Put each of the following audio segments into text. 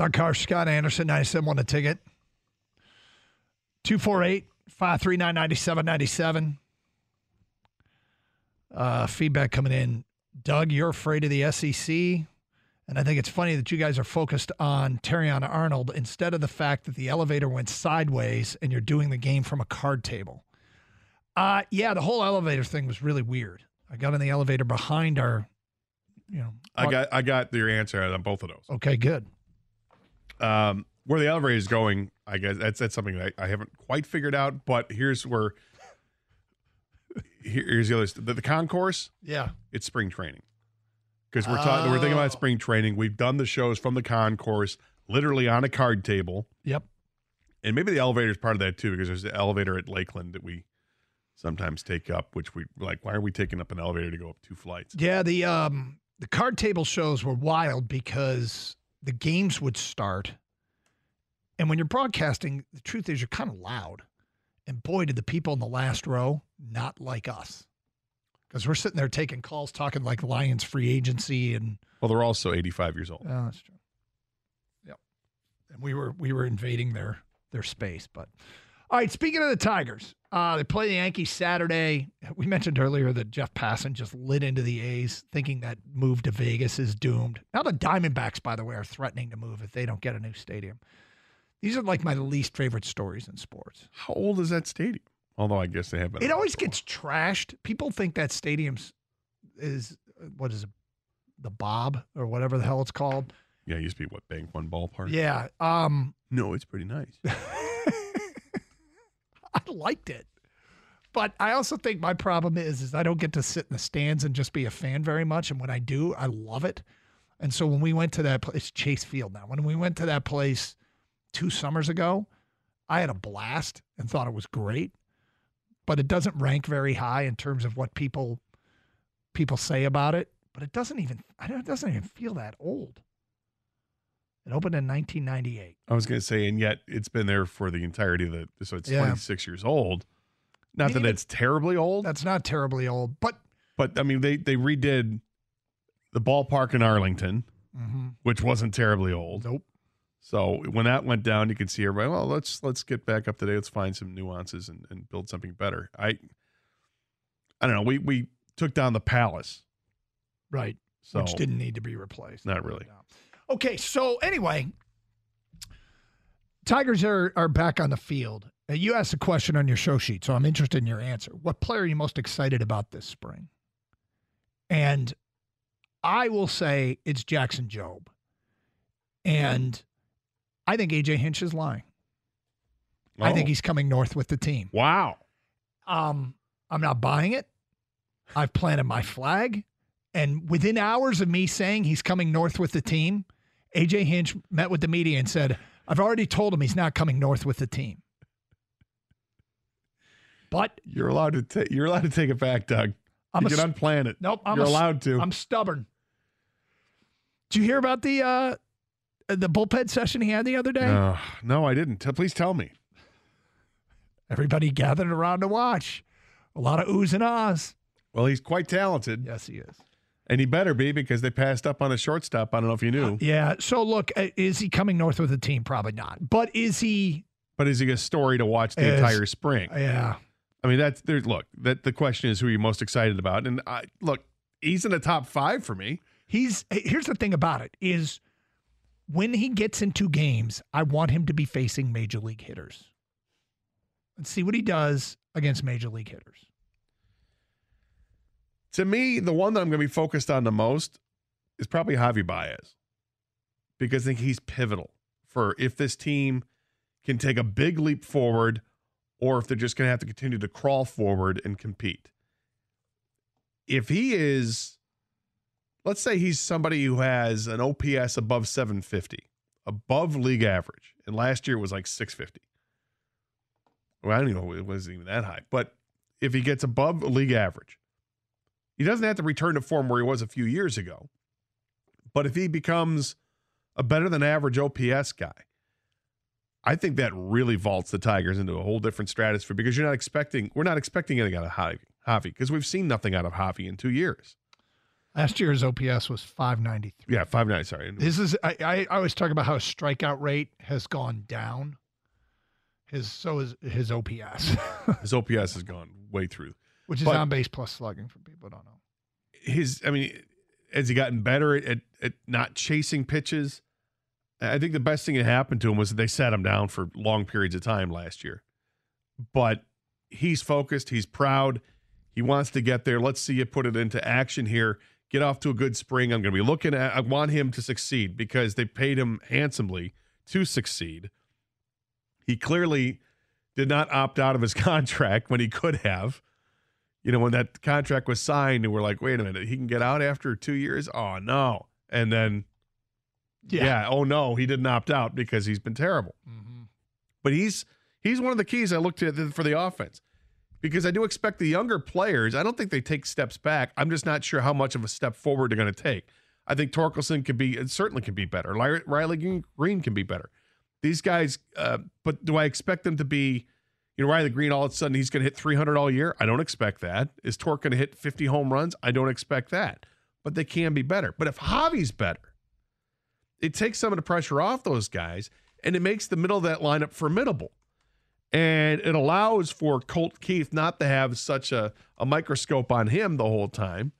Doug Karsch, Scott Anderson, 97 on the ticket. 248 539 9797. Uh, feedback coming in. Doug, you're afraid of the SEC. And I think it's funny that you guys are focused on Terrion Arnold instead of the fact that the elevator went sideways and you're doing the game from a card table. Uh, yeah, the whole elevator thing was really weird. I got in the elevator behind our, you know. I got I got your answer on both of those. Okay, good. Um, where the elevator is going, I guess that's that's something that I, I haven't quite figured out. But here's where here's the other the, the concourse. Yeah. It's spring training because we're talking we're thinking about Oh. spring training. We've done the shows from the concourse, literally on a card table, Yep. and maybe the elevator is part of that too because there's the elevator at Lakeland that we sometimes take up. Which we like. Why are we taking up an elevator to go up two flights? Yeah, the um the card table shows were wild because the games would start. And when you're broadcasting, the truth is you're kind of loud. And boy, did the people in the last row not like us. Because we're sitting there taking calls, talking like Lions free agency and Well, they're also 85 years old. Oh, that's true. Yep. And we were we were invading their their space. But all right, speaking of the Tigers, uh, they play the Yankees Saturday. We mentioned earlier that Jeff Passan just lit into the A's, thinking that move to Vegas is doomed. Now the Diamondbacks, by the way, are threatening to move if they don't get a new stadium. These are like my least favorite stories in sports. How old is that stadium? Although I guess they have been. It always gets trashed. People think that stadium's is what is it, the Bob or whatever the hell it's called. Yeah, it used to be what Bank One Ballpark. Yeah. Um, No, it's pretty nice. I liked it. But I also think my problem is is I don't get to sit in the stands and just be a fan very much. And when I do, I love it. And so when we went to that place, Chase Field now, when we went to that place two summers ago, I had a blast and thought it was great. But it doesn't rank very high in terms of what people people say about it. But it doesn't even it doesn't even feel that old. It opened in 1998. I was going to say, and yet it's been there for the entirety of the. So it's Yeah. 26 years old. Not that it's terribly old, That's not terribly old, but but I mean they they redid the ballpark in Arlington, Mhm. which wasn't terribly old. nope. So when that went down, you could see everybody. Well, let's let's get back up today. Let's find some nuances and, and build something better. I I don't know. We we took down the palace, Right. so which didn't need to be replaced. not really. Okay, so anyway, Tigers are are back on the field. Uh, You asked a question on your show sheet, so I'm interested in your answer. What player are you most excited about this spring? And I will say it's Jackson Jobe. And I think AJ Hinch is lying. I think Oh. he's coming north with the team. wow. Um, I'm not buying it. I've planted my flag. And within hours of me saying he's coming north with the team, AJ Hinch met with the media and said, I've already told him he's not coming north with the team. But You're allowed to take. You're allowed to take it back, Doug. I'm you a can unplan it. nope, I'm You're a allowed to. I'm stubborn. Did you hear about the uh the bullpen session he had the other day? Uh, no, I didn't. Please tell me. Everybody gathered around to watch. A lot of oohs and ahs. Well, he's quite talented, Yes, he is. And he better be because they passed up on a shortstop. I don't know if you knew, uh, Yeah. So look, uh, is he coming north with the team? Probably not. But is he? but is he a story to watch the Is- entire spring? Uh, yeah. I mean, that's there's look. That the question is who you're most excited about, and I look. He's in the top five for me. He's uh, here's the thing about it is when he gets into games, I want him to be facing major league hitters. Let's see what he does against major league hitters. To me, the one that I'm going to be focused on the most is probably Javi Baez because I think he's pivotal for if this team can take a big leap forward or if they're just going to have to continue to crawl forward and compete. If he is, let's say he's somebody who has an OPS above 750, above league average, and last year it was like 650. Well, I don't even know it wasn't even that high, but if he gets above league average, he doesn't have to return to form where he was a few years ago. But if he becomes a better than average OPS guy, I think that really vaults the Tigers into a whole different stratosphere because you're not expecting we're not expecting anything out of Javi, because we've seen nothing out of Javi in two years. Last year's OPS was 593. Yeah, five nine. Sorry, This is I, I, I always talk about how his strikeout rate has gone down. His so is his OPS, his OPS has gone way through. Which is But- on base plus slugging for people who don't know. His, I mean, has he gotten better at, at not chasing pitches? I think the best thing that happened to him was that they sat him down for long periods of time last year. But he's focused. He's proud. He wants to get there. Let's see you put it into action here. Get off to a good spring. I'm going to be looking at. I want him to succeed because they paid him handsomely to succeed. He clearly did not opt out of his contract when he could have. You know, when that contract was signed, and we're like, wait a minute, he can get out after two years? Oh no! And then, yeah, oh no, he didn't opt out because he's been terrible. Mhm. But he's he's one of the keys I looked at for the offense because I do expect the younger players. I don't think they take steps back. I'm just not sure how much of a step forward they're going to take. I think Torkelson could be it certainly can be better. Riley Greene- Greene can be better. These guys, uh, but do I expect them to be? You know, Riley Greene all of a sudden he's going to hit 300 all year. I don't expect that. Is Torque going to hit 50 home runs? I don't expect that. But they can be better. But if Javi's better, it takes some of the pressure off those guys and it makes the middle of that lineup formidable. And it allows for Colt Keith not to have such a, a microscope on him the whole time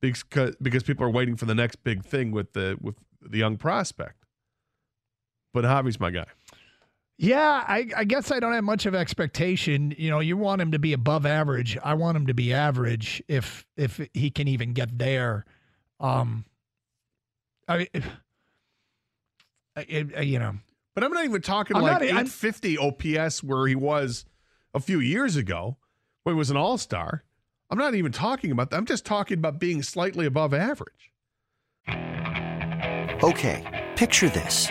because, because people are waiting for the next big thing with the with the young prospect. But Javi's my guy. Yeah, I, I guess I don't have much of expectation. You know, you want him to be above average. I want him to be average if if he can even get there. Um, I, I, I you know, But I'm not even talking I'm like not- I'm- 850 OPS where he was a few years ago when he was an all star. I'm not even talking about that. I'm just talking about being slightly above average. Okay, picture this.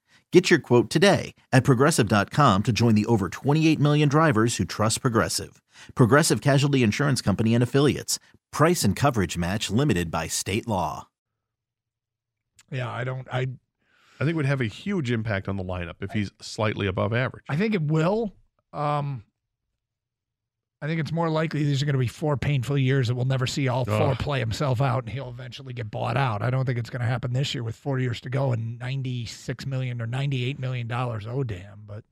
Get your quote today at progressive.com to join the over 28 million drivers who trust Progressive. Progressive Casualty Insurance Company and Affiliates. Price and coverage match limited by state law. Yeah, I don't. I I think it would have a huge impact on the lineup if he's slightly above average. I think it will. Um, I think it's more likely these are going to be four painful years that we'll never see all four Ugh. play himself out, and he'll eventually get bought out. I don't think it's going to happen this year with four years to go and ninety-six million or ninety-eight million dollars. Oh damn! But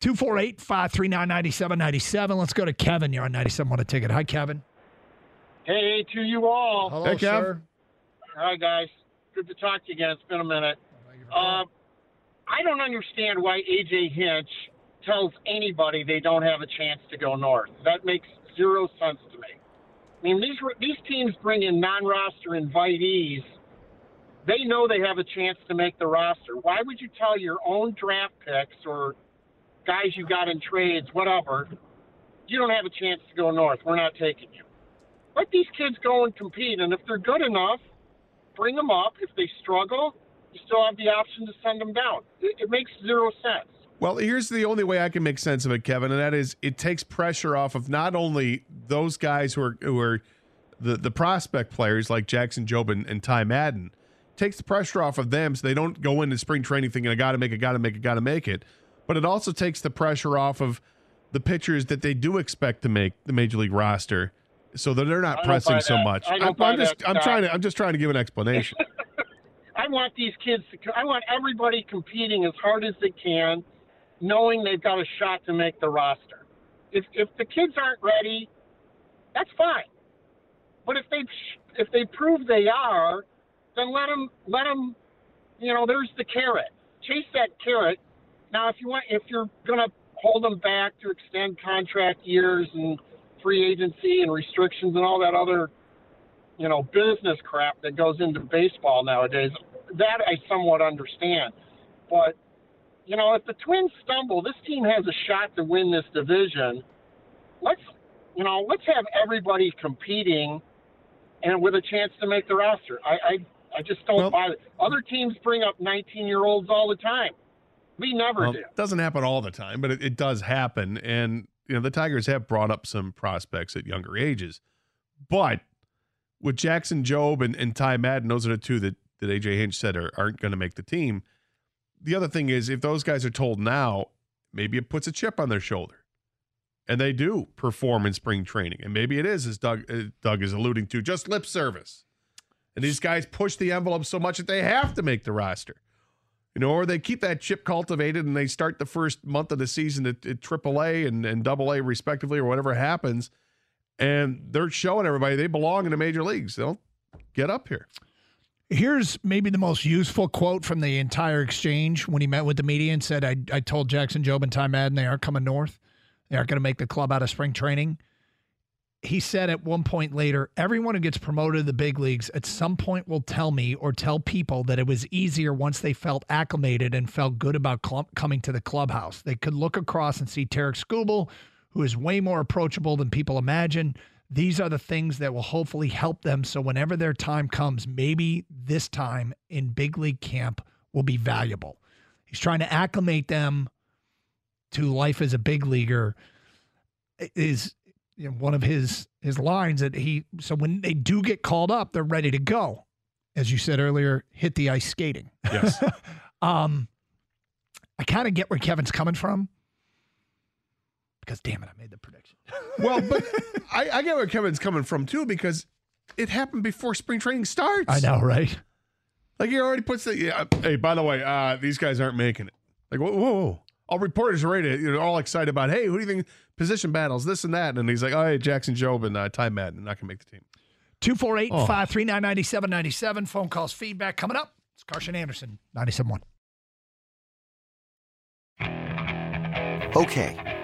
two four eight five three nine ninety seven ninety seven. Let's go to Kevin. You're on ninety seven. Want a ticket? Hi, Kevin. Hey, to you all. Hello, Hey, Kev. sir. Hi, guys. Good to talk to you again. It's been a minute. Uh, I don't understand why AJ Hinch tells anybody they don't have a chance to go north. That makes zero sense to me. I mean, these these teams bring in non-roster invitees. They know they have a chance to make the roster. Why would you tell your own draft picks or guys you got in trades, whatever, you don't have a chance to go north? We're not taking you. Let these kids go and compete, and if they're good enough, bring them up. If they struggle, you still have the option to send them down. It, it makes zero sense. Well, here's the only way I can make sense of it, Kevin, and that is it takes pressure off of not only those guys who are who are the the prospect players like Jackson Jobe and, and Ty Madden. Takes the pressure off of them so they don't go into spring training thinking I got to make it, got to make it, got to make it. But it also takes the pressure off of the pitchers that they do expect to make the major league roster, so that they're not pressing so much. I I'm just I'm trying to I'm just trying to give an explanation. I want these kids to. I want everybody competing as hard as they can, knowing they've got a shot to make the roster. If if the kids aren't ready, that's fine. But if they if they prove they are, then let them let them. You know, there's the carrot. Chase that carrot. Now, if you want, if you're gonna hold them back to extend contract years and free agency and restrictions and all that other you know, business crap that goes into baseball nowadays. That I somewhat understand. But, you know, if the Twins stumble, this team has a shot to win this division. Let's, you know, let's have everybody competing and with a chance to make the roster. I, I, I just don't buy it. Other teams bring up 19 year olds all the time. We never Well, do. it doesn't happen all the time, but it, it does happen. And you know, the Tigers have brought up some prospects at younger ages. But with Jackson Jobe and, and Ty Madden, those are the two that, that AJ Hinch said are, aren't going to make the team. The other thing is, if those guys are told now, maybe it puts a chip on their shoulder. And they do perform in spring training. And maybe it is, as Doug, uh, Doug is alluding to, just lip service. And these guys push the envelope so much that they have to make the roster you know, or they keep that chip cultivated and they start the first month of the season at, at AAA and, and AA respectively, or whatever happens, and they're showing everybody they belong in the major leagues. They'll get up here. Here's maybe the most useful quote from the entire exchange when he met with the media and said, I, I told Jackson Jobe and Ty Madden they aren't coming north. They aren't going to make the club out of spring training. He said at one point later, everyone who gets promoted to the big leagues at some point will tell me or tell people that it was easier once they felt acclimated and felt good about coming to the clubhouse. They could look across and see Tarik Skubal, who is way more approachable than people imagine. These are the things that will hopefully help them. So whenever their time comes, maybe this time in big league camp will be valuable. He's trying to acclimate them to life as a big leaguer. Is you know, one of his his lines that he so when they do get called up, they're ready to go. As you said earlier, hit the ice skating. Yes. um, I kind of get where Kevin's coming from because damn it, I made the prediction. well, but I, I get where Kevin's coming from too, because it happened before spring training starts. I know, right? Like he already puts the yeah, hey, by the way, uh, these guys aren't making it. Like, whoa, whoa, whoa. All reporters are ready, to, you know, all excited about, hey, who do you think position battles, this and that? And he's like, oh, hey, Jackson Jobe and uh, Ty Madden, not gonna make the team. 248 Oh. 539 9797. Phone calls, feedback coming up. It's Carson Anderson, 97.1. Okay,